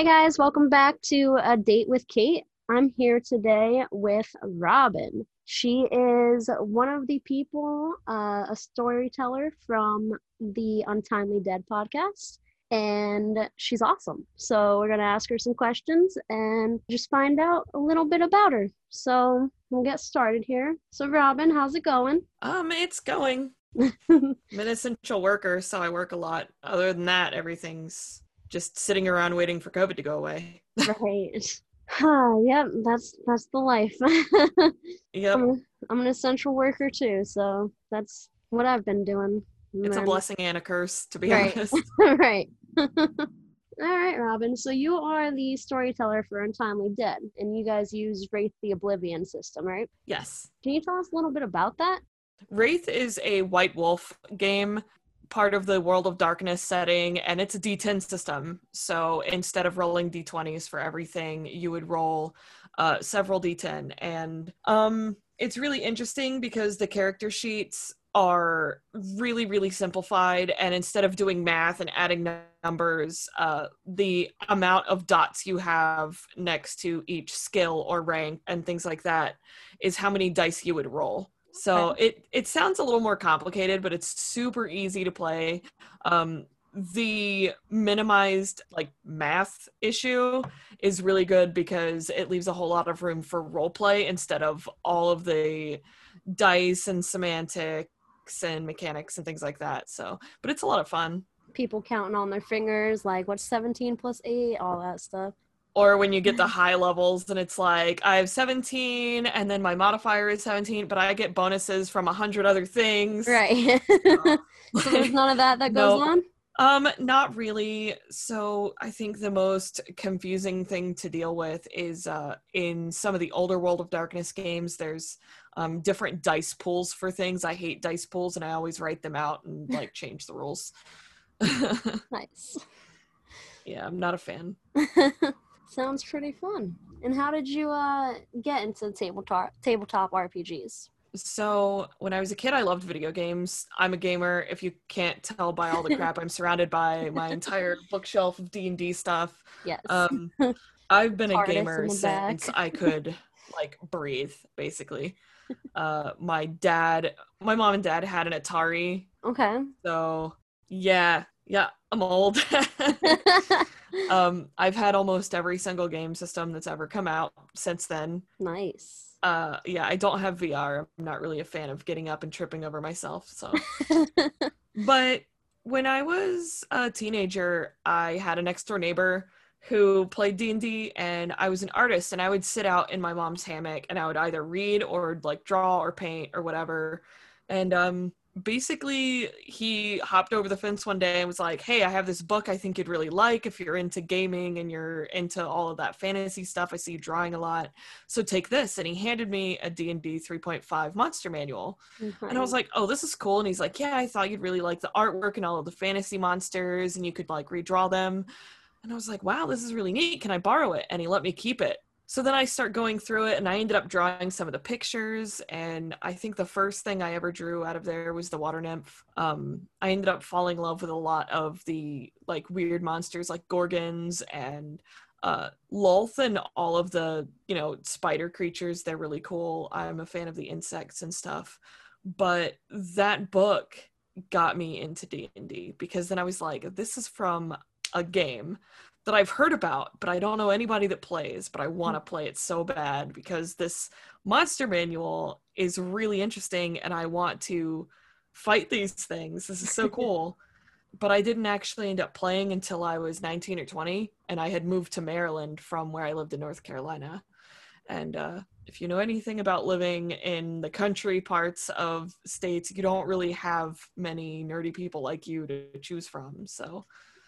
Hey guys, welcome back to A Date with Kate. I'm here today with Robin. She is one of the people, uh, a storyteller from the Untimely Dead podcast, and she's awesome. So, we're going to ask her some questions and just find out a little bit about her. So, we'll get started here. So, Robin, how's it going? Um, it's going. I'm an essential worker, so I work a lot. Other than that, everything's just sitting around waiting for COVID to go away. right. Huh, yep, that's that's the life. Yep. I'm, I'm an essential worker too, so that's what I've been doing. It's a blessing and a curse, to be Right. honest. right. All right, Robin. So you are the storyteller for Untimely Dead, and you guys use Wraith the Oblivion system, right? Yes. Can you tell us a little bit about that? Wraith is a White Wolf game, part of the World of Darkness setting, and it's a D10 system. So instead of rolling D20s for everything, you would roll uh, several D10. And um, it's really interesting because the character sheets are really, really simplified. And instead of doing math and adding numbers, uh, the amount of dots you have next to each skill or rank and things like that is how many dice you would roll. So it it sounds a little more complicated, but it's super easy to play. Um, the minimized like math issue is really good because it leaves a whole lot of room for role play instead of all of the dice and semantics and mechanics and things like that. So, but it's a lot of fun. People counting on their fingers, like what's 17 plus 8, all that stuff. Or when you get the high levels and it's like I have 17 and then my modifier is 17, but I get bonuses from a hundred other things. Right. so there's none of that that goes No. on? Um, not really. So I think the most confusing thing to deal with is uh, in some of the older World of Darkness games, there's um, different dice pools for things. I hate dice pools, and I always write them out and like change the rules. Nice. yeah, I'm not a fan. Sounds pretty fun. And how did you uh, get into tabletop tabletop RPGs? So when I was a kid, I loved video games. I'm a gamer. If you can't tell by all the crap I'm surrounded by, my entire bookshelf of D and D stuff. Yes. Um, I've been a TARDIS gamer since back. I could like breathe, basically. Uh, my dad, my mom and dad had an Atari, okay. so yeah, yeah, I'm old. um, I've had almost every single game system that's ever come out since then. nice. Uh, yeah, I don't have VR. I'm not really a fan of getting up and tripping over myself. So, but when I was a teenager, I had a next door neighbor who played D&D and I was an artist and I would sit out in my mom's hammock and I would either read or like draw or paint or whatever. And um basically he hopped over the fence one day and was like, "Hey, I have this book I think you'd really like if you're into gaming and you're into all of that fantasy stuff. I see you drawing a lot. So take this." And he handed me a D&D 3.5 monster manual. And I was mm-hmm. like, oh, this is cool. And he's like, yeah, I thought you'd really like the artwork and all of the fantasy monsters and you could like redraw them. And I was like, wow, this is really neat. Can I borrow it? And he let me keep it. So then I start going through it and I ended up drawing some of the pictures. And I think the first thing I ever drew out of there was the water nymph. Um, I ended up falling in love with a lot of the like weird monsters like Gorgons and uh Lolth and all of the, you know, spider creatures. They're really cool. I'm a fan of the insects and stuff but that book got me into d&d because then i was like this is from a game that i've heard about but i don't know anybody that plays but i want to play it so bad because this monster manual is really interesting and i want to fight these things. This is so cool. But i didn't actually end up playing until i was 19 or 20 and i had moved to maryland from where i lived in north carolina. And uh, if you know anything about living in the country parts of states, you don't really have many nerdy people like you to choose from. So,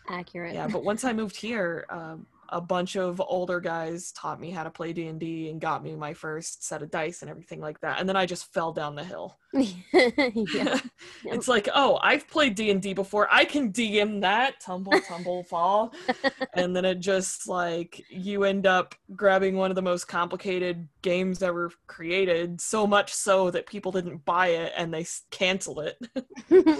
Accurate. yeah. But once I moved here, um, a bunch of older guys taught me how to play D and D and got me my first set of dice and everything like that. And then I just fell down the hill. yeah. it's like, oh, I've played D and D before. I can DM that tumble, tumble, fall, and then it just like you end up grabbing one of the most complicated games ever created. So much so that people didn't buy it and they s- canceled it,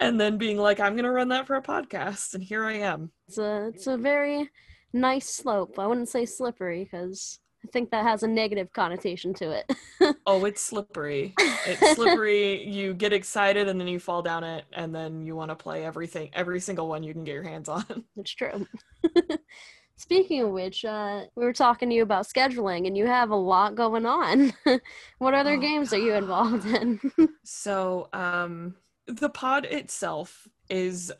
and then being like, I'm gonna run that for a podcast, and here I am. it's a it's a very nice slope. I wouldn't say slippery because I think that has a negative connotation to it. oh, it's slippery. It's slippery. you get excited and then you fall down it, and then you want to play everything, every single one you can get your hands on. It's true. Speaking of which, uh, we were talking to you about scheduling, and you have a lot going on. what other oh, games are you involved in? so, um, the pod itself is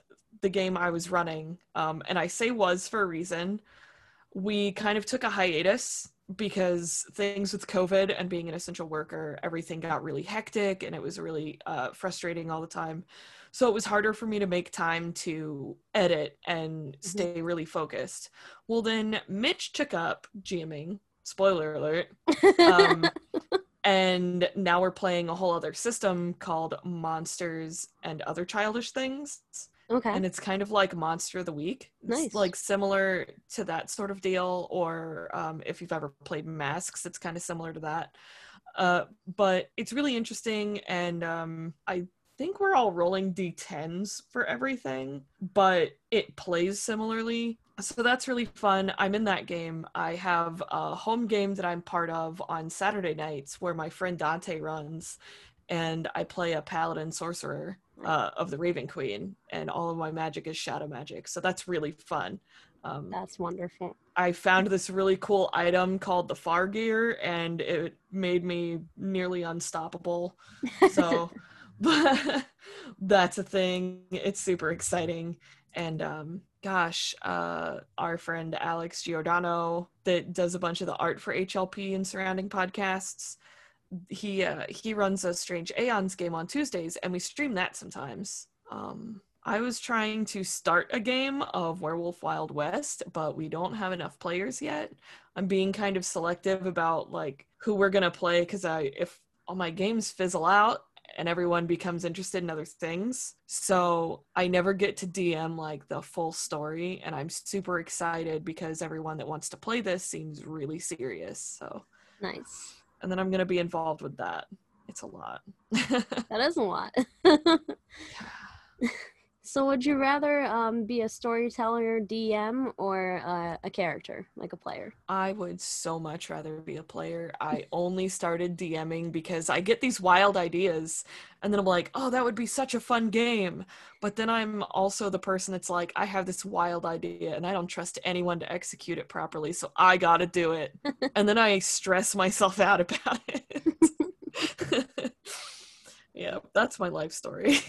the game I was running, um, and I say was for a reason. We kind of took a hiatus because things with COVID and being an essential worker, everything got really hectic and it was really uh, frustrating all the time. So it was harder for me to make time to edit and mm-hmm. stay really focused. Well, then Mitch took up GMing. Spoiler alert. Um, and now we're playing a whole other system called Monsters and Other Childish Things. Okay. And it's kind of like Monster of the Week. Nice. It's like similar to that sort of deal, or um, if you've ever played Masks, it's kind of similar to that. Uh, but it's really interesting, and um, I think we're all rolling d10s for everything, but it plays similarly. So that's really fun. I'm in that game. I have a home game that I'm part of on Saturday nights where my friend Dante runs, and I play a paladin sorcerer uh, of the Raven Queen, and all of my magic is shadow magic. So that's really fun. Um, that's wonderful. I found this really cool item called the Far Gear, and it made me nearly unstoppable. So. that's a thing. It's super exciting. And um, gosh, uh, our friend Alex Giordano that does a bunch of the art for HLP and surrounding podcasts. He uh, he runs a Strange Aeons game on Tuesdays, and we stream that sometimes. Um, I was trying to start a game of Werewolf Wild West, but we don't have enough players yet. I'm being kind of selective about like who we're gonna play because I if all my games fizzle out, and everyone becomes interested in other things. So I never get to DM like the full story, and I'm super excited because everyone that wants to play this seems really serious. So nice. And then I'm going to be involved with that. It's a lot. that is a lot. So, would you rather um, be a storyteller, DM, or uh, a character, like a player? I would so much rather be a player. I only started DMing because I get these wild ideas, and then I'm like, oh, that would be such a fun game. But then I'm also the person that's like, I have this wild idea, and I don't trust anyone to execute it properly, so I gotta do it. and then I stress myself out about it. yeah, that's my life story.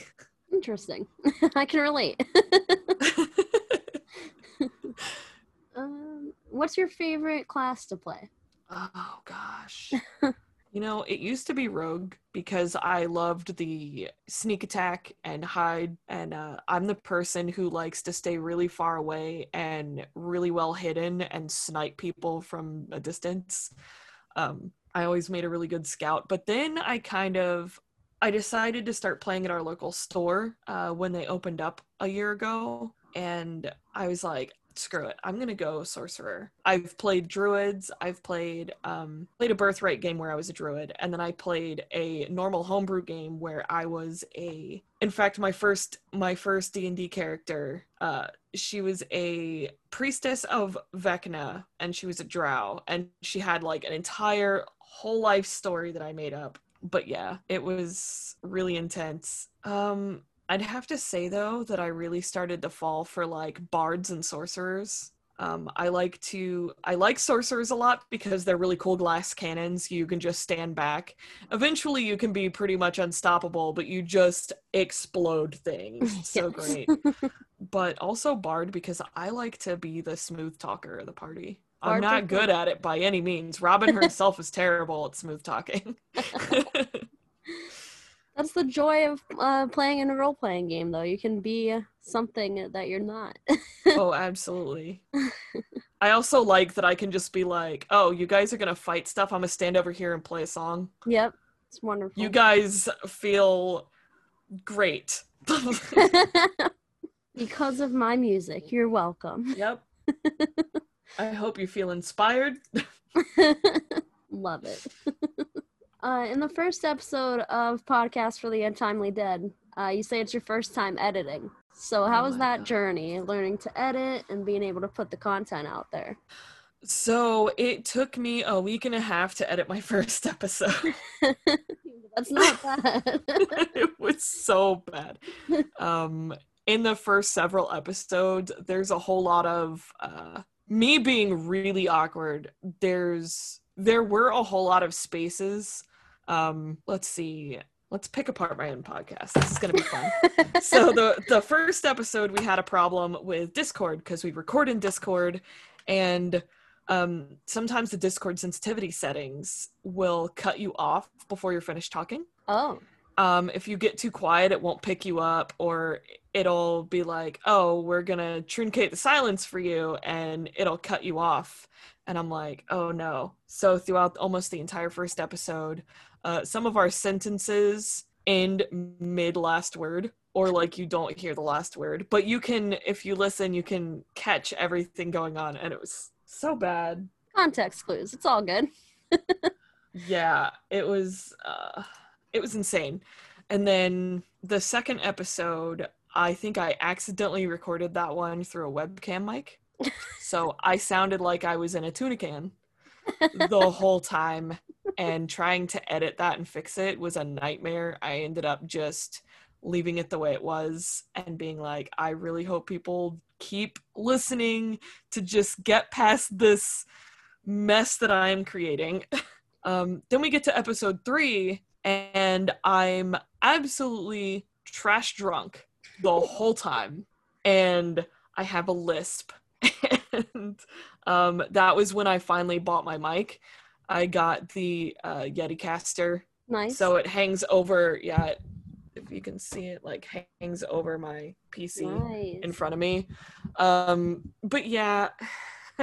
Interesting. I can relate. um, what's your favorite class to play? Oh gosh. you know, it used to be rogue because I loved the sneak attack and hide and uh, I'm the person who likes to stay really far away and really well hidden and snipe people from a distance. Um, I always made a really good scout, but then I kind of I decided to start playing at our local store uh, when they opened up a year ago. And I was like, screw it i'm gonna go sorcerer i've played druids i've played um played a birthright game where i was a druid and then i played a normal homebrew game where i was a in fact my first my first d&d character uh she was a priestess of vecna and she was a drow and she had like an entire whole life story that i made up but yeah, it was really intense. Um, I'd have to say though that I really started to fall for like bards and sorcerers. Um, I like to I like sorcerers a lot because they're really cool glass cannons. You can just stand back. Eventually, you can be pretty much unstoppable, but you just explode things. so great. but also bard because I like to be the smooth talker of the party. I'm not good at it by any means. Robin herself is terrible at smooth talking. That's the joy of uh, playing in a role playing game, though. You can be something that you're not. oh, absolutely. I also like that I can just be like, oh, you guys are going to fight stuff. I'm going to stand over here and play a song. Yep. It's wonderful. You guys feel great. because of my music. You're welcome. Yep. I hope you feel inspired. Love it. uh, in the first episode of Podcast for the Untimely Dead, uh, you say it's your first time editing. So how Oh was that God. journey, learning to edit and being able to put the content out there? So it took me a week and a half to edit my first episode. That's not bad. it was so bad. Um, in the first several episodes, there's a whole lot of uh, me being really awkward. There's there were a whole lot of spaces. Um, let's see. Let's pick apart my own podcast. This is gonna be fun. so the the first episode we had a problem with Discord because we record in Discord and um, sometimes the Discord sensitivity settings will cut you off before you're finished talking. oh, Um, if you get too quiet, it won't pick you up, or it'll be like, "Oh, we're gonna truncate the silence for you," and it'll cut you off. And I'm like, "Oh no!" So throughout almost the entire first episode, uh, some of our sentences end mid last word, or like you don't hear the last word, but you can, if you listen, you can catch everything going on, and it was so bad. context clues. It's all good. yeah it was uh it was insane and then the second episode i think i accidentally recorded that one through a webcam mic. So i sounded like i was in a tuna can the whole time and trying to edit that and fix it was a nightmare. I ended up just leaving it the way it was and being like i really hope people keep listening to just get past this mess that i am creating. Um, then we get to episode three, and I'm absolutely trash drunk the whole time, and I have a lisp. and um, that was when I finally bought my mic. I got the uh, Yeti Caster, Nice. so it hangs over. Yeah, if you can see it, like hangs over my PC nice. in front of me. Um, but yeah,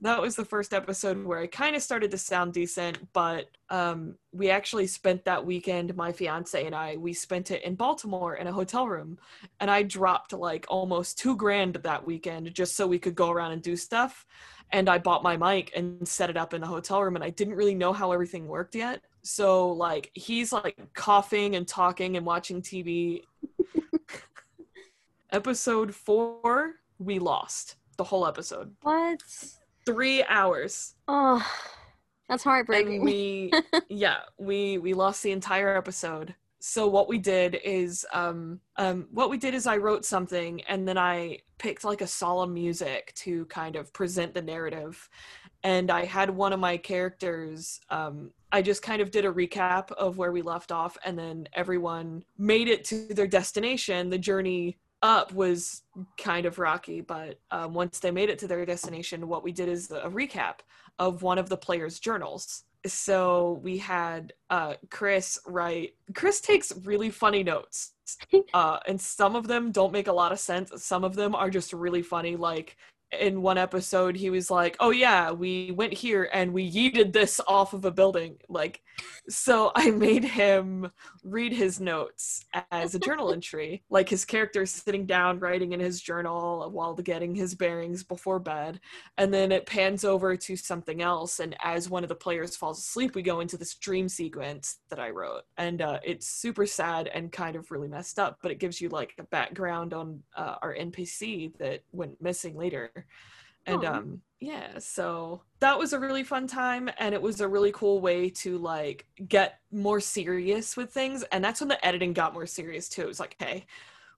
that was the first episode where I kind of started to sound decent, but um, we actually spent that weekend, my fiance and I, we spent it in Baltimore in a hotel room. And I dropped like almost two grand that weekend just so we could go around and do stuff. And I bought my mic and set it up in the hotel room, and I didn't really know how everything worked yet. So, like, he's like coughing and talking and watching TV. episode four, we lost the whole episode. what? Three hours. Oh, that's And heartbreaking. we yeah, we we lost the entire episode. So what we did is um um what we did is I wrote something and then I picked like a solemn music to kind of present the narrative. And I had one of my characters um I just kind of did a recap of where we left off and then everyone made it to their destination. The journey up was kind of rocky, but um, once they made it to their destination, what we did is a recap of one of the players' journals. So we had uh, Chris write. Chris takes really funny notes, uh, and some of them don't make a lot of sense. Some of them are just really funny. Like in one episode, he was like, "Oh yeah, we went here and we yeeted this off of a building." Like, so I made him read his notes as a journal entry, like his character sitting down writing in his journal while getting his bearings before bed and then it pans over to something else and as one of the players falls asleep we go into this dream sequence that i wrote and uh, it's super sad and kind of really messed up but it gives you like a background on uh, our npc that went missing later and Aw. um yeah so that was a really fun time and it was a really cool way to like get more serious with things and that's when the editing got more serious too it was like hey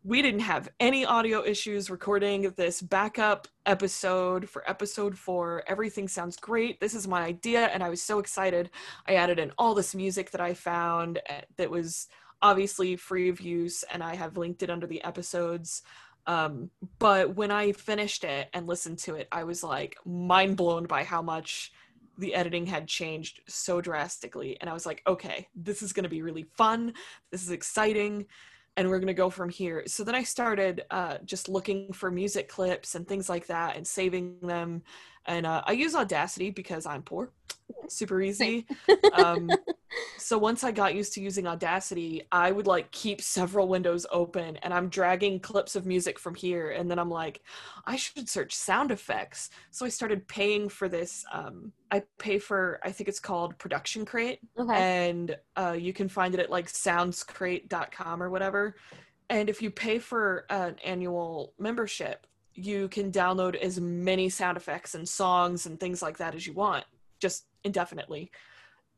we didn't have any audio issues recording this backup episode for episode four. Everything sounds great. This is my idea, and I was so excited. I added in all this music that I found uh, that was obviously free of use, and I have linked it under the episodes. Um, but when I finished it and listened to it, I was like mind blown by how much the editing had changed so drastically. And I was like, okay, this is going to be really fun. This is exciting and we're going to go from here. So then I started uh, just looking for music clips and things like that and saving them. And uh, I use Audacity because I'm poor, super easy. um, so once I got used to using Audacity, I would like keep several windows open and I'm dragging clips of music from here. And then I'm like, I should search sound effects. So I started paying for this. Um, I pay for, I think it's called Production Crate Okay. and uh, you can find it at like soundscrate.com or whatever and if you pay for an annual membership, you can download as many sound effects and songs and things like that as you want, just indefinitely.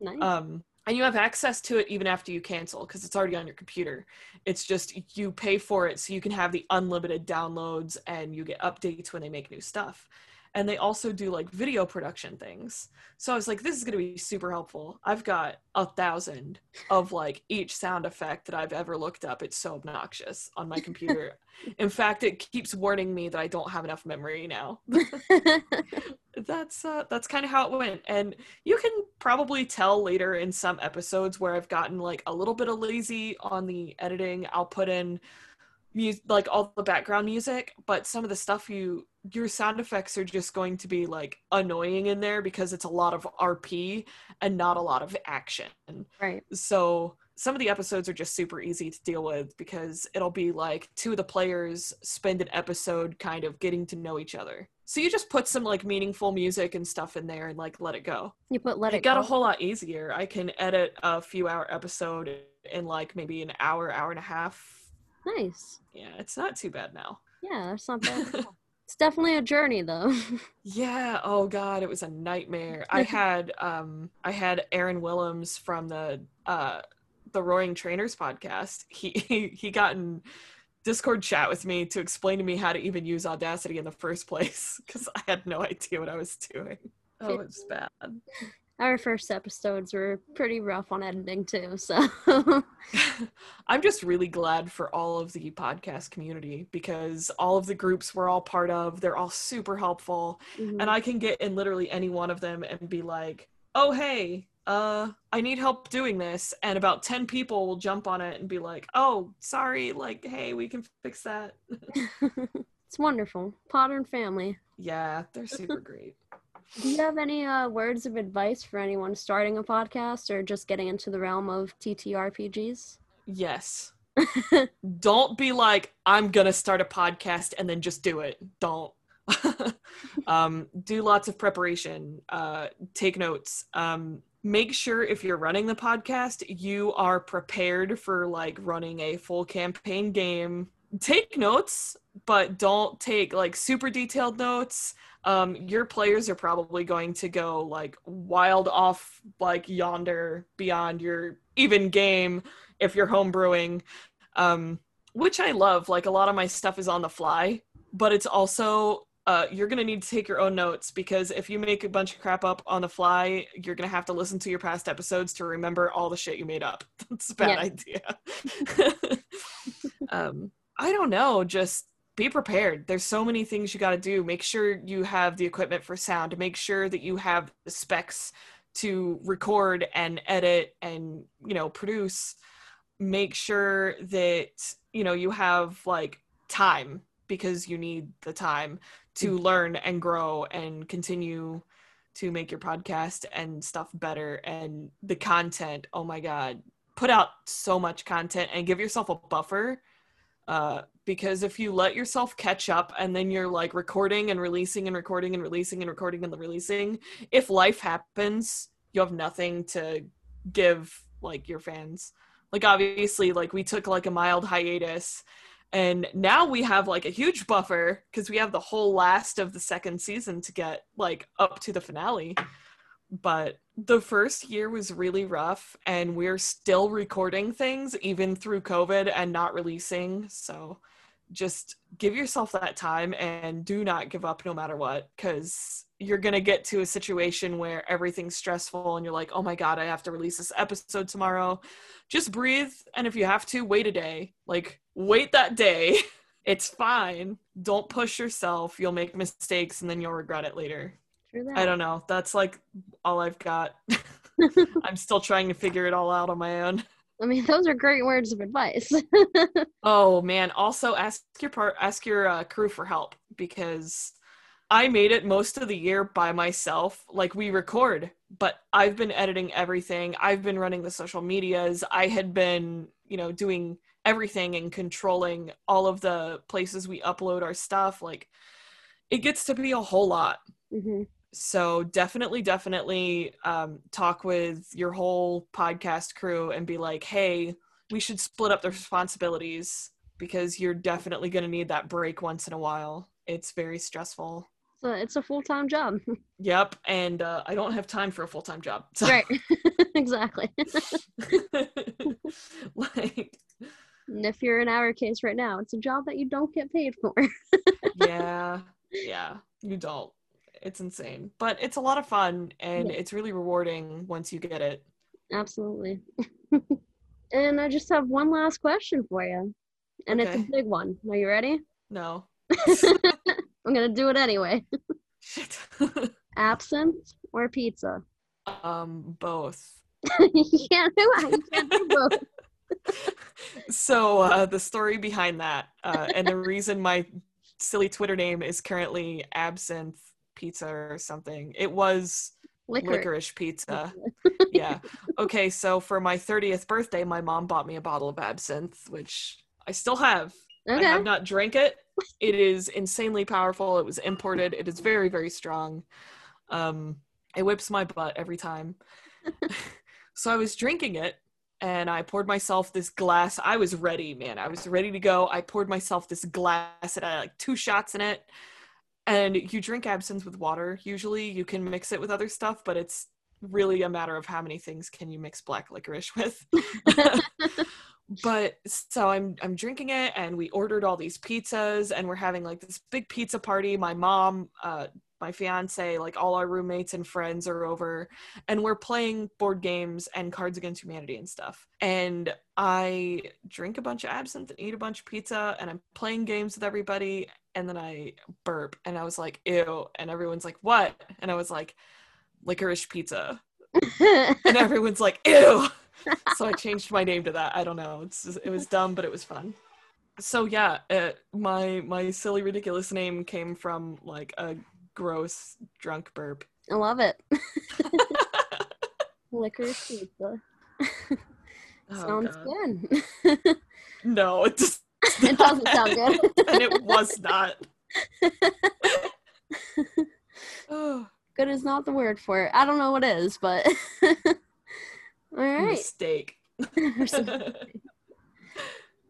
Nice. Um, and you have access to it even after you cancel because it's already on your computer. It's just you pay for it so you can have the unlimited downloads and you get updates when they make new stuff and they also do like video production things. So I was like, this is going to be super helpful. I've got a thousand of like each sound effect that I've ever looked up. It's so obnoxious on my computer. In fact, it keeps warning me that I don't have enough memory now. that's uh, that's kind of how it went, and you can probably tell later in some episodes where I've gotten like a little bit of lazy on the editing. I'll put in music like all the background music but some of the stuff you your sound effects are just going to be like annoying in there because it's a lot of rp and not a lot of action right so some of the episodes are just super easy to deal with because it'll be like two of the players spend an episode kind of getting to know each other so you just put some like meaningful music and stuff in there and like let it go you put let it, it got go. a whole lot easier i can edit a few hour episode in like maybe an hour hour and a half Nice. Yeah, it's not too bad now. Yeah, that's not bad. it's definitely a journey though. yeah, oh god, it was a nightmare. I had um I had Aaron Willems from the uh the Roaring Trainers podcast. He he, he got in Discord chat with me to explain to me how to even use Audacity in the first place because I had no idea what I was doing. Oh, it's bad our first episodes were pretty rough on editing too so. I'm just really glad for all of the podcast community because all of the groups we're all part of they're all super helpful. Mm-hmm. and i can get in literally any one of them and be like oh hey uh i need help doing this. And about 10 people will jump on it and be like oh sorry like hey we can fix that. It's wonderful. Modern family. Yeah they're super great do you have any uh, words of advice for anyone starting a podcast or just getting into the realm of TTRPGs? Yes. Don't be like, I'm going to start a podcast and then just do it. Don't. um, do lots of preparation, uh, take notes. Um, make sure if you're running the podcast, you are prepared for like running a full campaign game. Take notes, but don't take like super detailed notes um, your players are probably going to go like wild off like yonder beyond your even game if you're homebrewing, um, which I love. Like a lot of my stuff is on the fly, but it's also uh, you're gonna need to take your own notes because if you make a bunch of crap up on the fly, you're gonna have to listen to your past episodes to remember all the shit you made up. That's a bad idea. um, I don't know, just be prepared. There's so many things you got to do. Make sure you have the equipment for sound. Make sure that you have the specs to record and edit and, you know, produce. Make sure that, you know, you have like time because you need the time to mm-hmm. learn and grow and continue to make your podcast and stuff better and the content. Oh my god. Put out so much content and give yourself a buffer uh, because if you let yourself catch up and then you're like recording and releasing and recording and releasing and recording and the releasing, if life happens, you have nothing to give like your fans. Like obviously, like we took like a mild hiatus and now we have like a huge buffer because we have the whole last of the second season to get like up to the finale but the first year was really rough and we're still recording things even through covid and not releasing. So just give yourself that time and do not give up no matter what because you're going to get to a situation where everything's stressful and you're like oh my god i have to release this episode tomorrow. Just breathe and if you have to wait a day. Like wait that day. It's fine. Don't push yourself. You'll make mistakes and then you'll regret it later I don't know. That's like all I've got. I'm still trying to figure it all out on my own. I mean, those are great words of advice. oh man! Also, ask your part, ask your uh, crew for help because I made it most of the year by myself. Like we record, but I've been editing everything. I've been running the social medias. I had been, you know, doing everything and controlling all of the places we upload our stuff. Like it gets to be a whole lot. Mm-hmm so definitely definitely um, talk with your whole podcast crew and be like hey we should split up the responsibilities because you're definitely going to need that break once in a while. It's very stressful. So it's a full time job. Yep, and uh, I don't have time for a full time job. So. Right. exactly. like, and if you're in our case right now, it's a job that you don't get paid for. yeah, yeah, you don't. It's insane, but it's a lot of fun and Yeah. it's really rewarding once you get it. Absolutely. and I just have one last question for you. And it's a big one. Are you ready? No. I'm going to do it anyway. Shit. Absinthe or pizza? um, both. you can't do. You can't do both. so uh, the story behind that uh, and the reason my silly twitter name is currently absinthe pizza or something. It was Liquor. licorice pizza. Yeah. Okay so for my 30th birthday my mom bought me a bottle of absinthe which i still have. I have not drank it. It is insanely powerful. It was imported. It is very very strong. Um it whips my butt every time. So i was drinking it and i poured myself this glass. I was ready man. I was ready to go. I poured myself this glass it had like two shots in it and you drink absinthe with water usually. You can mix it with other stuff but it's really a matter of how many things can you mix black licorice with. But so i'm i'm drinking it and we ordered all these pizzas and we're having like this big pizza party. My mom uh my fiance like all our roommates and friends are over and we're playing board games and cards against humanity and stuff. And i drink a bunch of absinthe and eat a bunch of pizza and i'm playing games with everybody and then i burp and i was like ew and everyone's like what? And i was like licorice pizza. And everyone's like ew. So i changed my name to that. I don't know. It's just, it was dumb but it was fun. So yeah uh, my my silly ridiculous name came from like a gross drunk burp I love it. Licorice pizza. Oh, Sounds good. no it just It doesn't sound good. and it was not oh, good is not the word for it. I don't know what is, but all right. mistake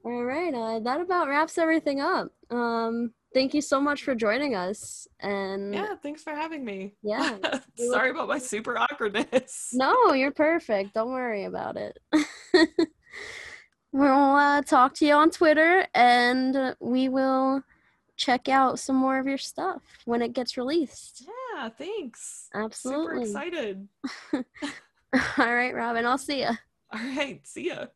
All right. Uh, that about wraps everything up. Um, thank you so much for joining us. And yeah thanks for having me Yeah. sorry about my super awkwardness no, you're perfect. Don't worry about it. we'll uh, talk to you on Twitter and we will check out some more of your stuff when it gets released. yeah thanks Absolutely. super excited All right, Robin. I'll see ya. all right see ya